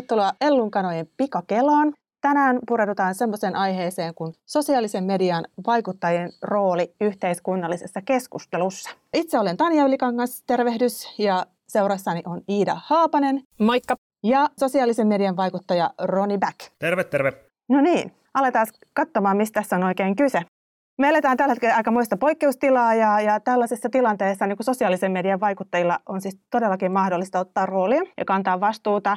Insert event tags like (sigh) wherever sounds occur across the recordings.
Tervetuloa Ellunkanojen pikakelaan. Tänään pureudutaan semmoiseen aiheeseen kuin sosiaalisen median vaikuttajien rooli yhteiskunnallisessa keskustelussa. Itse olen Tanja Ylikangas, tervehdys, ja seurassani on Iida Haapanen. Moikka. Ja sosiaalisen median vaikuttaja Roni Back. Terve, terve. No niin, aletaan katsomaan, mistä tässä on oikein kyse. Me eletään tällä hetkellä aika muista poikkeustilaa ja, ja tällaisessa tilanteessa niin kuin sosiaalisen median vaikuttajilla on siis todellakin mahdollista ottaa roolia ja kantaa vastuuta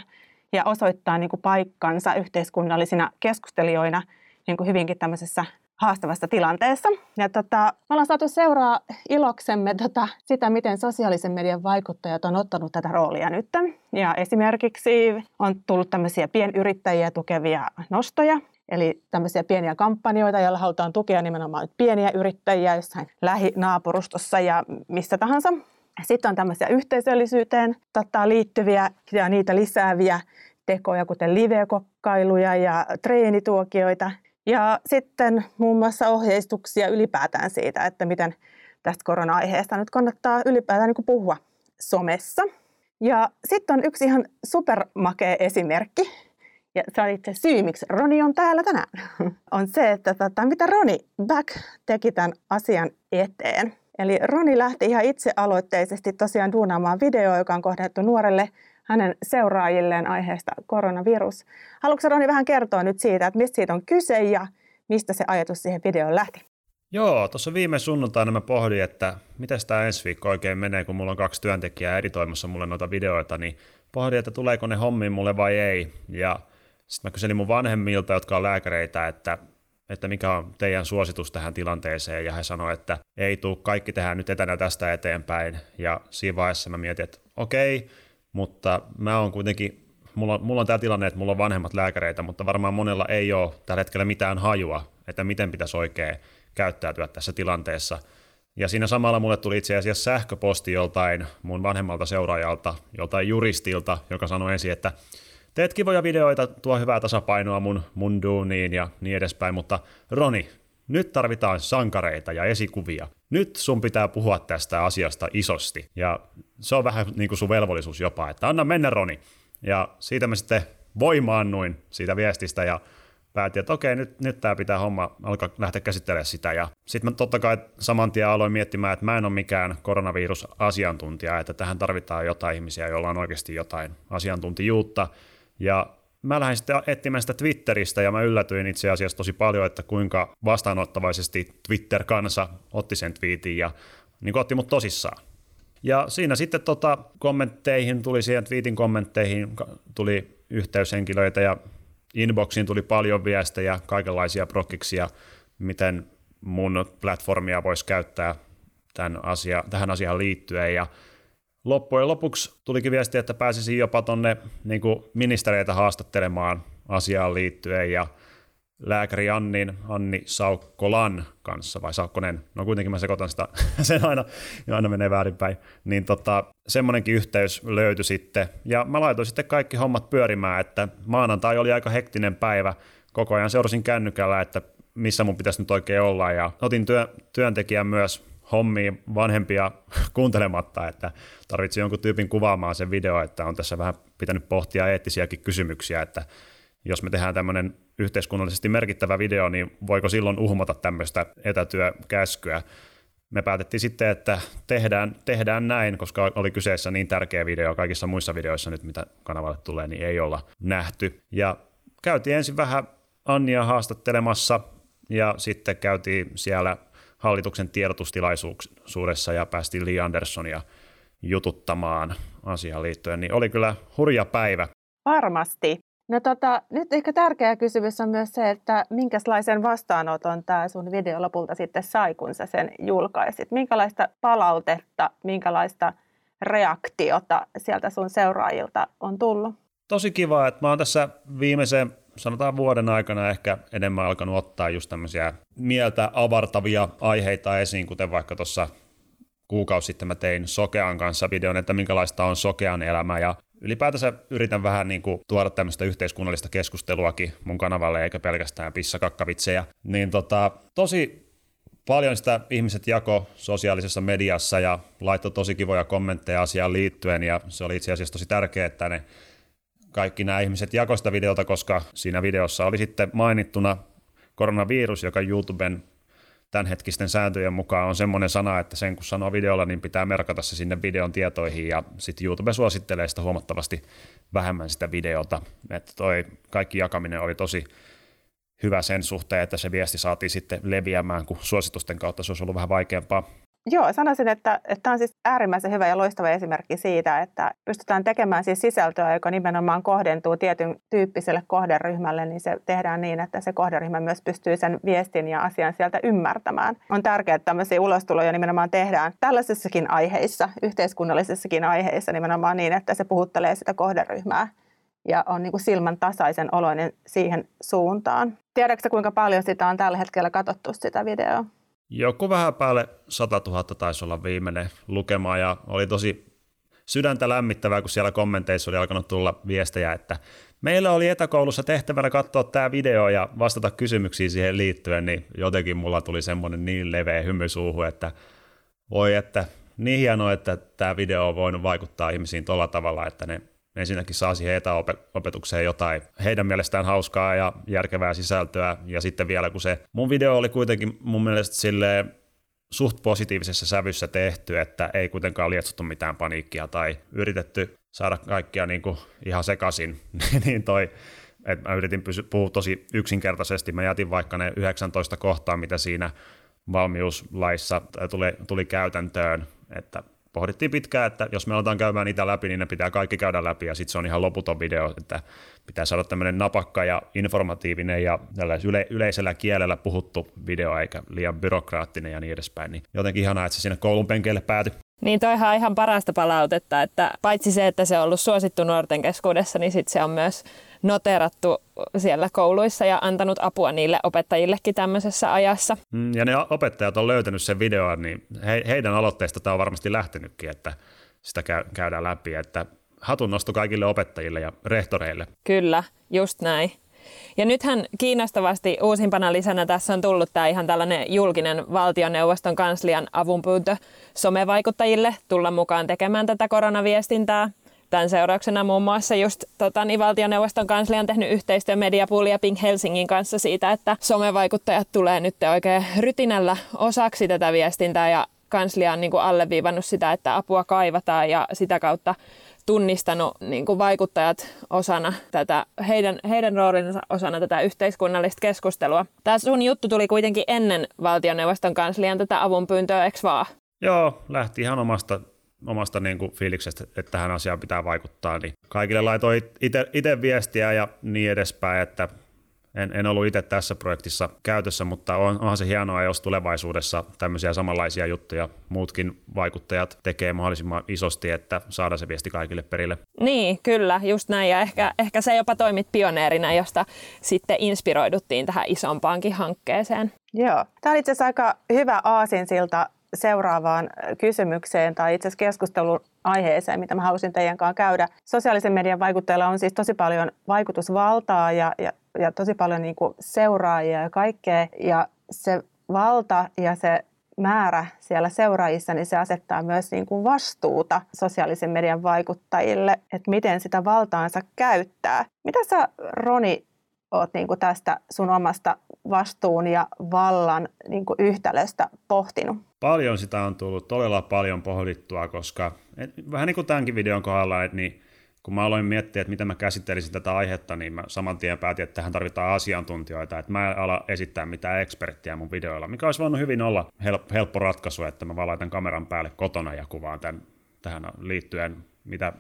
ja osoittaa niin kuin paikkansa yhteiskunnallisina keskustelijoina niin kuin hyvinkin tämmöisessä haastavassa tilanteessa. Ja tota, me ollaan saatu seuraa iloksemme tota, sitä, miten sosiaalisen median vaikuttajat on ottanut tätä roolia nyt. Ja esimerkiksi on tullut tämmöisiä pienyrittäjiä tukevia nostoja, Eli tämmöisiä pieniä kampanjoita, joilla halutaan tukea nimenomaan pieniä yrittäjiä jossain lähinaapurustossa ja missä tahansa. Sitten on tämmöisiä yhteisöllisyyteen tota, liittyviä ja niitä lisääviä tekoja, kuten livekokkailuja ja treenituokioita. Ja sitten muun muassa ohjeistuksia ylipäätään siitä, että miten tästä korona-aiheesta nyt kannattaa ylipäätään niin puhua somessa. Ja sitten on yksi ihan supermakea esimerkki, ja se on itse syy, miksi Roni on täällä tänään, (laughs) on se, että tota, mitä Roni Back teki tämän asian eteen. Eli Roni lähti ihan itse aloitteisesti tosiaan duunaamaan videoa, joka on kohdennettu nuorelle hänen seuraajilleen aiheesta koronavirus. Haluatko Roni vähän kertoa nyt siitä, että mistä siitä on kyse ja mistä se ajatus siihen videoon lähti? Joo, tuossa viime sunnuntaina mä pohdin, että miten tämä ensi viikko oikein menee, kun mulla on kaksi työntekijää editoimassa mulle noita videoita, niin pohdin, että tuleeko ne hommiin mulle vai ei. Ja sitten mä kyselin mun vanhemmilta, jotka on lääkäreitä, että, että mikä on teidän suositus tähän tilanteeseen, ja he sanoivat, että ei tule, kaikki tehdään nyt etänä tästä eteenpäin, ja siinä vaiheessa mä mietin, että okei, mutta mä oon kuitenkin, mulla, mulla on tämä tilanne, että mulla on vanhemmat lääkäreitä, mutta varmaan monella ei ole tällä hetkellä mitään hajua, että miten pitäisi oikein käyttäytyä tässä tilanteessa. Ja siinä samalla mulle tuli itse asiassa sähköposti joltain mun vanhemmalta seuraajalta, joltain juristilta, joka sanoi ensin, että teet kivoja videoita, tuo hyvää tasapainoa mun, mun duuniin ja niin edespäin, mutta Roni, nyt tarvitaan sankareita ja esikuvia. Nyt sun pitää puhua tästä asiasta isosti. Ja se on vähän niin kuin sun velvollisuus jopa, että anna mennä Roni. Ja siitä mä sitten voimaannuin siitä viestistä ja päätin, että okei, nyt, nyt tämä pitää homma alkaa lähteä käsittelemään sitä. Ja sitten mä totta kai saman tien aloin miettimään, että mä en ole mikään koronavirusasiantuntija, että tähän tarvitaan jotain ihmisiä, joilla on oikeasti jotain asiantuntijuutta. Ja mä lähdin sitten etsimään sitä Twitteristä ja mä yllätyin itse asiassa tosi paljon, että kuinka vastaanottavaisesti Twitter-kansa otti sen tweetin ja niin otti mut tosissaan. Ja siinä sitten tota, kommentteihin tuli siihen tweetin kommentteihin tuli yhteyshenkilöitä ja inboxiin tuli paljon viestejä, kaikenlaisia prokkiksia, miten mun platformia voisi käyttää tämän asia, tähän asiaan liittyen ja loppujen lopuksi tulikin viesti, että pääsisin jopa tuonne niin ministereitä haastattelemaan asiaan liittyen ja lääkäri Annin, Anni Saukkolan kanssa, vai Saukkonen, no kuitenkin mä sekoitan sitä, (laughs) sen aina, aina menee väärinpäin, niin tota, semmoinenkin yhteys löytyi sitten, ja mä laitoin sitten kaikki hommat pyörimään, että maanantai oli aika hektinen päivä, koko ajan seurasin kännykällä, että missä mun pitäisi nyt oikein olla, ja otin työ, työntekijän myös hommiin vanhempia (laughs) kuuntelematta, että tarvitsi jonkun tyypin kuvaamaan sen video, että on tässä vähän pitänyt pohtia eettisiäkin kysymyksiä, että jos me tehdään tämmöinen yhteiskunnallisesti merkittävä video, niin voiko silloin uhmata tämmöistä etätyökäskyä. Me päätettiin sitten, että tehdään, tehdään näin, koska oli kyseessä niin tärkeä video, kaikissa muissa videoissa nyt, mitä kanavalle tulee, niin ei olla nähty. Ja käytiin ensin vähän Annia haastattelemassa, ja sitten käytiin siellä hallituksen tiedotustilaisuudessa ja päästiin Lee Andersonia jututtamaan asiaan liittyen, niin oli kyllä hurja päivä. Varmasti. No tota, nyt ehkä tärkeä kysymys on myös se, että minkälaisen vastaanoton tämä sun video lopulta sitten sai, kun sä sen julkaisit. Minkälaista palautetta, minkälaista reaktiota sieltä sun seuraajilta on tullut? Tosi kiva, että mä oon tässä viimeisen sanotaan vuoden aikana ehkä enemmän alkanut ottaa just tämmöisiä mieltä avartavia aiheita esiin, kuten vaikka tuossa kuukausi sitten mä tein Sokean kanssa videon, että minkälaista on Sokean elämä ja ylipäätänsä yritän vähän niin kuin tuoda tämmöistä yhteiskunnallista keskusteluakin mun kanavalle eikä pelkästään pissakakkavitsejä. Niin tota, tosi paljon sitä ihmiset jako sosiaalisessa mediassa ja laittoi tosi kivoja kommentteja asiaan liittyen ja se oli itse asiassa tosi tärkeää, että ne kaikki nämä ihmiset jakoista videota, koska siinä videossa oli sitten mainittuna koronavirus, joka YouTuben tämänhetkisten sääntöjen mukaan on semmoinen sana, että sen kun sanoo videolla, niin pitää merkata se sinne videon tietoihin ja sitten YouTube suosittelee sitä huomattavasti vähemmän sitä videota. Että toi kaikki jakaminen oli tosi hyvä sen suhteen, että se viesti saatiin sitten leviämään, kun suositusten kautta se olisi ollut vähän vaikeampaa. Joo, sanoisin, että, että tämä on siis äärimmäisen hyvä ja loistava esimerkki siitä, että pystytään tekemään siis sisältöä, joka nimenomaan kohdentuu tietyn tyyppiselle kohderyhmälle, niin se tehdään niin, että se kohderyhmä myös pystyy sen viestin ja asian sieltä ymmärtämään. On tärkeää, että tämmöisiä ulostuloja nimenomaan tehdään tällaisissakin aiheissa, yhteiskunnallisissakin aiheissa nimenomaan niin, että se puhuttelee sitä kohderyhmää ja on niin kuin silmän tasaisen oloinen siihen suuntaan. Tiedätkö kuinka paljon sitä on tällä hetkellä katsottu sitä videoa? Joku vähän päälle 100 000 taisi olla viimeinen lukema ja oli tosi sydäntä lämmittävää, kun siellä kommenteissa oli alkanut tulla viestejä, että meillä oli etäkoulussa tehtävänä katsoa tämä video ja vastata kysymyksiin siihen liittyen, niin jotenkin mulla tuli semmoinen niin leveä hymy suuhun, että voi että niin hienoa, että tämä video on voinut vaikuttaa ihmisiin tuolla tavalla, että ne ensinnäkin saa siihen etäopetukseen jotain heidän mielestään hauskaa ja järkevää sisältöä, ja sitten vielä kun se mun video oli kuitenkin mun mielestä silleen suht positiivisessa sävyssä tehty, että ei kuitenkaan lietsottu mitään paniikkia tai yritetty saada kaikkia niin kuin ihan sekaisin, (laughs) niin toi, että mä yritin pysy, puhua tosi yksinkertaisesti, mä jätin vaikka ne 19 kohtaa, mitä siinä valmiuslaissa tuli, tuli käytäntöön, että pohdittiin pitkään, että jos me aletaan käymään niitä läpi, niin ne pitää kaikki käydä läpi ja sitten se on ihan loputon video, että pitää saada tämmöinen napakka ja informatiivinen ja yle- yleisellä kielellä puhuttu video eikä liian byrokraattinen ja niin edespäin. Niin jotenkin ihanaa, että se sinne koulun penkeille päätyi. Niin toihan on ihan parasta palautetta, että paitsi se, että se on ollut suosittu nuorten keskuudessa, niin sit se on myös noterattu siellä kouluissa ja antanut apua niille opettajillekin tämmöisessä ajassa. Mm, ja ne opettajat on löytänyt sen videon, niin he, heidän aloitteesta tämä on varmasti lähtenytkin, että sitä käy, käydään läpi, että hatun nosto kaikille opettajille ja rehtoreille. Kyllä, just näin. Ja nythän kiinnostavasti uusimpana lisänä tässä on tullut tämä ihan tällainen julkinen valtioneuvoston kanslian avunpyyntö somevaikuttajille tulla mukaan tekemään tätä koronaviestintää. Tämän seurauksena muun muassa just tota, niin valtioneuvoston kanslia on tehnyt yhteistyö Mediapool ja Pink Helsingin kanssa siitä, että somevaikuttajat tulee nyt oikein rytinällä osaksi tätä viestintää ja kanslia on niin kuin alleviivannut sitä, että apua kaivataan ja sitä kautta tunnistanut niin kuin vaikuttajat osana tätä, heidän, heidän roolinsa osana tätä yhteiskunnallista keskustelua. Tämä sun juttu tuli kuitenkin ennen valtioneuvoston kanslian tätä avunpyyntöä, eikö vaan? Joo, lähti ihan omasta, omasta niin kuin fiiliksestä, että tähän asiaan pitää vaikuttaa. Niin kaikille laitoi itse viestiä ja niin edespäin, että en, en ollut itse tässä projektissa käytössä, mutta on, onhan se hienoa, jos tulevaisuudessa tämmöisiä samanlaisia juttuja muutkin vaikuttajat tekee mahdollisimman isosti, että saada se viesti kaikille perille. Niin, kyllä, just näin. Ja ehkä, ehkä se jopa toimit pioneerina, josta sitten inspiroiduttiin tähän isompaankin hankkeeseen. Joo. Tämä on itse asiassa aika hyvä aasinsilta seuraavaan kysymykseen tai itse asiassa keskustelun aiheeseen, mitä mä halusin teidän kanssa käydä. Sosiaalisen median vaikuttajilla on siis tosi paljon vaikutusvaltaa ja, ja, ja tosi paljon niin kuin seuraajia ja kaikkea. Ja se valta ja se määrä siellä seuraajissa, niin se asettaa myös niin kuin vastuuta sosiaalisen median vaikuttajille, että miten sitä valtaansa käyttää. Mitä sä, Roni, oot niin kuin tästä sun omasta vastuun ja vallan niin kuin yhtälöstä pohtinut? Paljon sitä on tullut, todella paljon pohdittua, koska et, vähän niin kuin tämänkin videon kohdalla, että niin, kun mä aloin miettiä, että miten mä käsittelisin tätä aihetta, niin mä saman tien päätin, että tähän tarvitaan asiantuntijoita, että mä en ala esittää mitään eksperttiä mun videoilla, mikä olisi voinut hyvin olla helppo ratkaisu, että mä vaan laitan kameran päälle kotona ja kuvaan tämän, tähän liittyen, mitä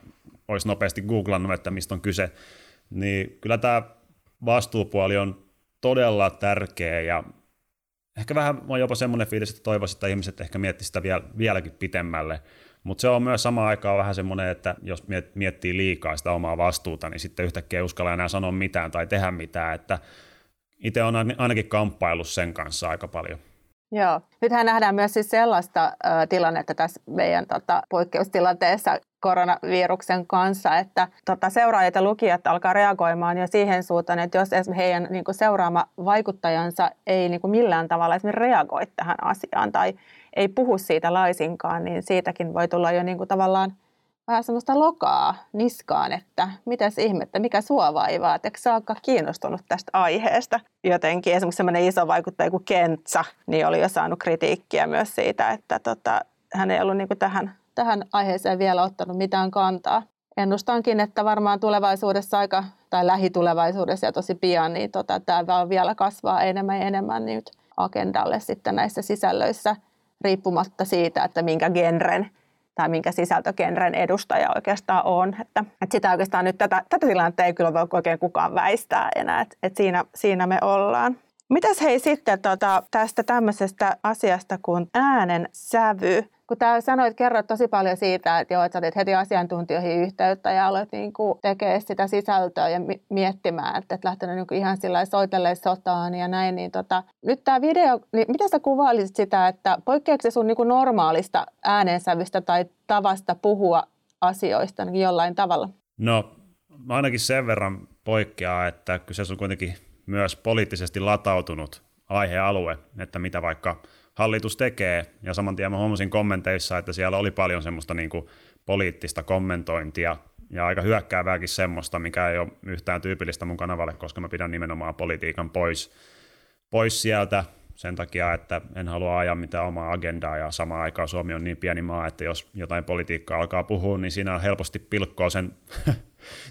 olisi nopeasti googlannut, että mistä on kyse, niin kyllä tämä vastuupuoli on todella tärkeä ja ehkä vähän on jopa semmoinen fiilis, että toivoisin, että ihmiset ehkä miettisivät sitä vielä, vieläkin pitemmälle. Mutta se on myös samaan aikaan vähän semmoinen, että jos miettii liikaa sitä omaa vastuuta, niin sitten yhtäkkiä ei uskalla enää sanoa mitään tai tehdä mitään. Että itse on ainakin kamppailu sen kanssa aika paljon. Joo. Nythän nähdään myös siis sellaista ö, tilannetta tässä meidän tota, poikkeustilanteessa koronaviruksen kanssa, että tota, seuraajat ja lukijat alkaa reagoimaan jo siihen suuntaan, että jos heidän niin kuin, seuraama vaikuttajansa ei niin kuin, millään tavalla esimerkiksi reagoi tähän asiaan tai ei puhu siitä laisinkaan, niin siitäkin voi tulla jo niin kuin, tavallaan vähän semmoista lokaa niskaan, että mitäs ihmettä, mikä sua vaivaa, että sä olekaan kiinnostunut tästä aiheesta. Jotenkin esimerkiksi semmoinen iso vaikuttaja kuin Kentsa, niin oli jo saanut kritiikkiä myös siitä, että tota, hän ei ollut niin tähän, tähän aiheeseen vielä ottanut mitään kantaa. Ennustankin, että varmaan tulevaisuudessa aika, tai lähitulevaisuudessa ja tosi pian, niin tota, tämä vielä kasvaa enemmän ja enemmän nyt agendalle sitten näissä sisällöissä, riippumatta siitä, että minkä genren tai minkä sisältögenren edustaja oikeastaan on. Että, että sitä oikeastaan nyt tätä, tätä tilannetta ei kyllä voi oikein kukaan väistää enää, että, että siinä, siinä me ollaan. Mitäs hei sitten tota, tästä tämmöisestä asiasta kuin äänen sävy? Kun tää sanoit, kerroit tosi paljon siitä, että, joo, että sä heti asiantuntijoihin yhteyttä ja aloit niin tekemään sitä sisältöä ja miettimään, että et lähtenyt niin ihan sillä soitelleen sotaan ja näin. Niin tota, nyt tämä video, niin mitä sä kuvailisit sitä, että poikkeako se sun niin normaalista äänensävystä tai tavasta puhua asioista niin jollain tavalla? No, ainakin sen verran poikkeaa, että kyseessä on kuitenkin myös poliittisesti latautunut aihealue, että mitä vaikka hallitus tekee. Ja saman tien mä huomasin kommenteissa, että siellä oli paljon semmoista niin kuin poliittista kommentointia. Ja aika hyökkäävääkin semmoista, mikä ei ole yhtään tyypillistä mun kanavalle, koska mä pidän nimenomaan politiikan pois, pois sieltä. Sen takia, että en halua ajaa mitään omaa agendaa ja samaan aikaan Suomi on niin pieni maa, että jos jotain politiikkaa alkaa puhua, niin siinä helposti pilkkoo sen, (laughs)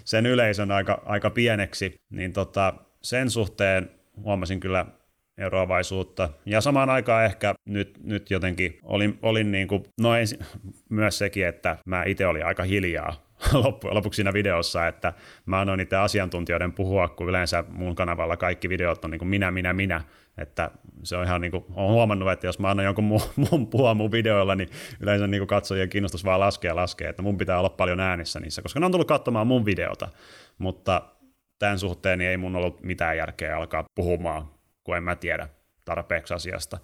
sen yleisön aika, aika pieneksi, niin tota, sen suhteen huomasin kyllä eroavaisuutta. Ja samaan aikaan ehkä nyt, nyt jotenkin olin, olin niin kuin, no ensi, myös sekin, että mä itse olin aika hiljaa (laughs) loppujen lopuksi siinä videossa, että mä annoin niiden asiantuntijoiden puhua, kun yleensä mun kanavalla kaikki videot on niin kuin minä, minä, minä, että se on ihan niin kuin, olen huomannut, että jos mä annan jonkun muun, (laughs) muun puhua mun videoilla, niin yleensä niin kuin katsojien kiinnostus vaan laskee ja laskee, että mun pitää olla paljon äänissä niissä, koska ne on tullut katsomaan mun videota, mutta tämän suhteen niin ei mun ollut mitään järkeä alkaa puhumaan, kun en mä tiedä tarpeeksi asiasta.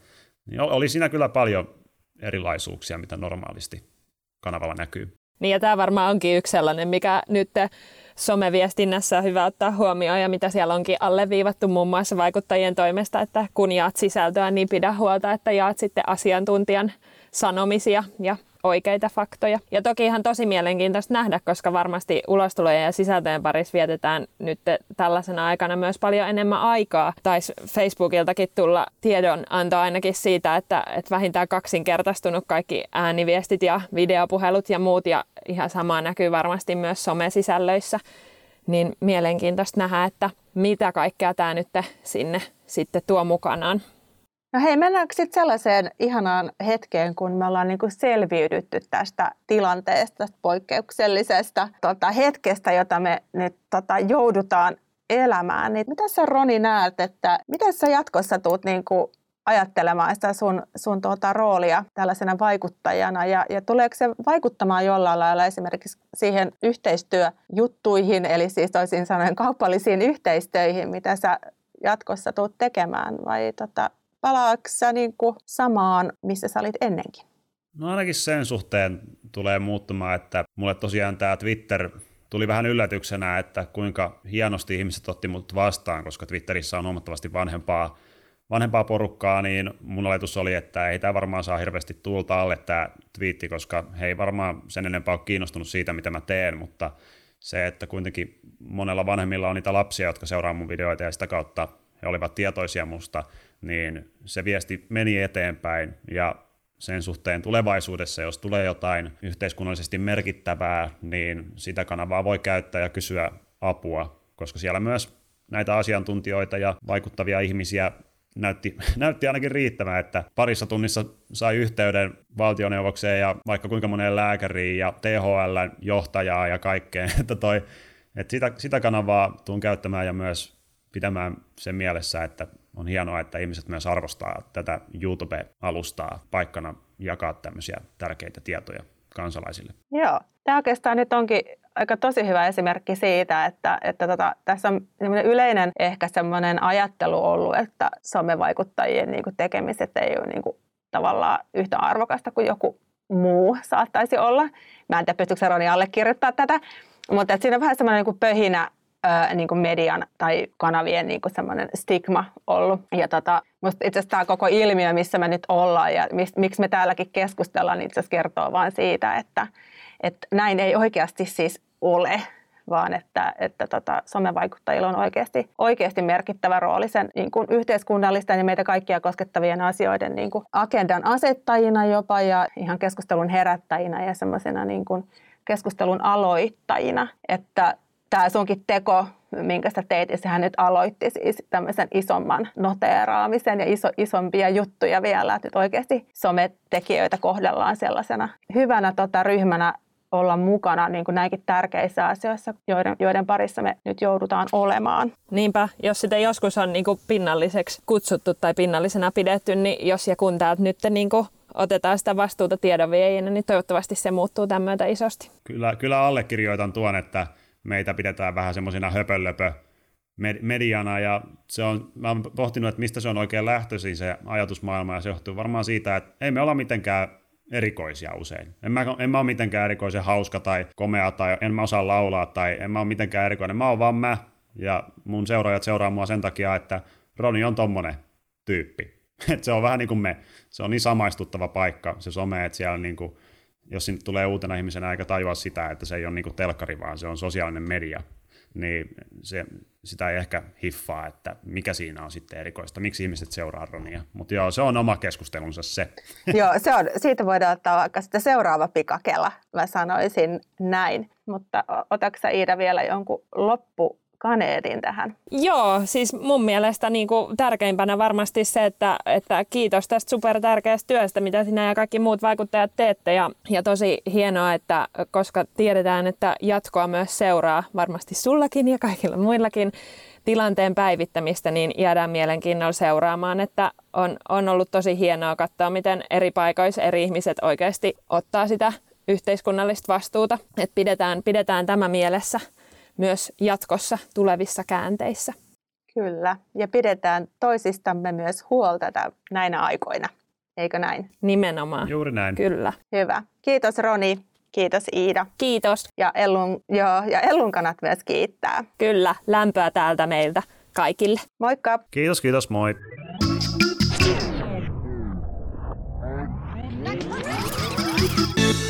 Niin oli siinä kyllä paljon erilaisuuksia, mitä normaalisti kanavalla näkyy. Niin ja tämä varmaan onkin yksi sellainen, mikä nyt someviestinnässä on hyvä ottaa huomioon ja mitä siellä onkin alleviivattu muun muassa vaikuttajien toimesta, että kun jaat sisältöä, niin pidä huolta, että jaat sitten asiantuntijan sanomisia ja oikeita faktoja. Ja toki ihan tosi mielenkiintoista nähdä, koska varmasti ulostulojen ja sisältöjen parissa vietetään nyt tällaisena aikana myös paljon enemmän aikaa. Taisi Facebookiltakin tulla tiedonanto ainakin siitä, että, että vähintään kaksinkertaistunut kaikki ääniviestit ja videopuhelut ja muut, ja ihan sama näkyy varmasti myös somesisällöissä. Niin mielenkiintoista nähdä, että mitä kaikkea tämä nyt sinne sitten tuo mukanaan. No hei, mennäänkö sitten sellaiseen ihanaan hetkeen, kun me ollaan niinku selviydytty tästä tilanteesta, tästä poikkeuksellisesta tota, hetkestä, jota me nyt tota, joudutaan elämään. Niin mitä sä Roni näet, että miten sä jatkossa tuut niinku ajattelemaan sitä sun, sun tuota roolia tällaisena vaikuttajana? Ja, ja tuleeko se vaikuttamaan jollain lailla esimerkiksi siihen yhteistyöjuttuihin, eli siis toisin sanoen kaupallisiin yhteistöihin, mitä sä jatkossa tuut tekemään? Vai tota, palaatko sä niin kuin samaan, missä sä olit ennenkin? No ainakin sen suhteen tulee muuttumaan, että mulle tosiaan tämä Twitter tuli vähän yllätyksenä, että kuinka hienosti ihmiset otti mut vastaan, koska Twitterissä on huomattavasti vanhempaa, vanhempaa porukkaa, niin mun oletus oli, että ei tämä varmaan saa hirveästi tuulta alle tämä twiitti, koska he ei varmaan sen enempää ole kiinnostunut siitä, mitä mä teen, mutta se, että kuitenkin monella vanhemmilla on niitä lapsia, jotka seuraa mun videoita ja sitä kautta he olivat tietoisia musta, niin se viesti meni eteenpäin ja sen suhteen tulevaisuudessa, jos tulee jotain yhteiskunnallisesti merkittävää, niin sitä kanavaa voi käyttää ja kysyä apua, koska siellä myös näitä asiantuntijoita ja vaikuttavia ihmisiä näytti, (laughs) näytti ainakin riittävän, että parissa tunnissa sai yhteyden valtioneuvokseen ja vaikka kuinka moneen lääkäriin ja THL johtajaa ja kaikkeen, (laughs) että, toi, että sitä, sitä kanavaa tuun käyttämään ja myös pitämään sen mielessä, että on hienoa, että ihmiset myös arvostaa tätä YouTube-alustaa paikkana jakaa tämmöisiä tärkeitä tietoja kansalaisille. Joo, tämä oikeastaan nyt onkin aika tosi hyvä esimerkki siitä, että, että tota, tässä on yleinen ehkä semmoinen ajattelu ollut, että somevaikuttajien niin kuin tekemiset ei ole niin kuin, tavallaan yhtä arvokasta kuin joku muu saattaisi olla. Mä en tiedä, pystyykö Roni allekirjoittaa tätä, mutta että siinä on vähän semmoinen niin pöhinä ää, niin kuin median tai kanavien niin kuin semmoinen stigma ollut. Ja tota, musta itse asiassa tämä koko ilmiö, missä me nyt ollaan ja mis, miksi me täälläkin keskustellaan, niin itse asiassa kertoo vain siitä, että, että näin ei oikeasti siis ole vaan että, että tota, somevaikuttajilla on oikeasti, oikeasti merkittävä rooli sen niin kuin yhteiskunnallisten ja meitä kaikkia koskettavien asioiden niin kuin agendan asettajina jopa ja ihan keskustelun herättäjinä ja semmoisena niin keskustelun aloittajina, että tämä sunkin teko, minkä sä teit, ja sehän nyt aloitti siis tämmöisen isomman noteeraamisen ja iso, isompia juttuja vielä, että nyt oikeasti sometekijöitä kohdellaan sellaisena hyvänä tota, ryhmänä olla mukana niin kuin näinkin tärkeissä asioissa, joiden, joiden parissa me nyt joudutaan olemaan. Niinpä, jos sitä joskus on niin kuin pinnalliseksi kutsuttu tai pinnallisena pidetty, niin jos ja kun täältä nyt niin kuin otetaan sitä vastuuta tiedonviejinä, niin toivottavasti se muuttuu tämän myötä isosti. Kyllä, kyllä allekirjoitan tuon, että meitä pidetään vähän semmoisina höpölöpö mediana ja se on, mä oon pohtinut, että mistä se on oikein lähtöisin se ajatusmaailma ja se johtuu varmaan siitä, että ei me olla mitenkään erikoisia usein. En mä, en mä ole mitenkään erikoisen hauska tai komea tai en mä osaa laulaa tai en mä ole mitenkään erikoinen. Mä oon vaan mä ja mun seuraajat seuraa mua sen takia, että Roni on tommonen tyyppi. (laughs) Et se on vähän niin kuin me. Se on niin samaistuttava paikka, se some, että siellä niin kuin, jos sinne tulee uutena ihmisenä eikä tajua sitä, että se ei ole niin kuin telkkari, vaan se on sosiaalinen media, niin se, sitä ei ehkä hiffaa, että mikä siinä on sitten erikoista, miksi ihmiset seuraa Ronia. Mutta joo, se on oma keskustelunsa se. (laughs) joo, se on, siitä voidaan ottaa vaikka sitten seuraava pikakela, mä sanoisin näin. Mutta otatko Iida vielä jonkun loppu kaneetin tähän? Joo, siis mun mielestä niin kuin tärkeimpänä varmasti se, että, että kiitos tästä supertärkeästä työstä, mitä sinä ja kaikki muut vaikuttajat teette. Ja, ja tosi hienoa, että koska tiedetään, että jatkoa myös seuraa varmasti sullakin ja kaikilla muillakin tilanteen päivittämistä, niin jäädään mielenkiinnolla seuraamaan, että on, on ollut tosi hienoa katsoa, miten eri paikoissa eri ihmiset oikeasti ottaa sitä yhteiskunnallista vastuuta, että pidetään, pidetään tämä mielessä – myös jatkossa tulevissa käänteissä. Kyllä, ja pidetään toisistamme myös huolta näinä aikoina, eikö näin? Nimenomaan. Juuri näin. Kyllä. Hyvä. Kiitos Roni, kiitos Iida. Kiitos. Ja Ellun, joo, ja Ellun kanat myös kiittää. Kyllä, lämpöä täältä meiltä kaikille. Moikka. Kiitos, kiitos, moi. Thank you.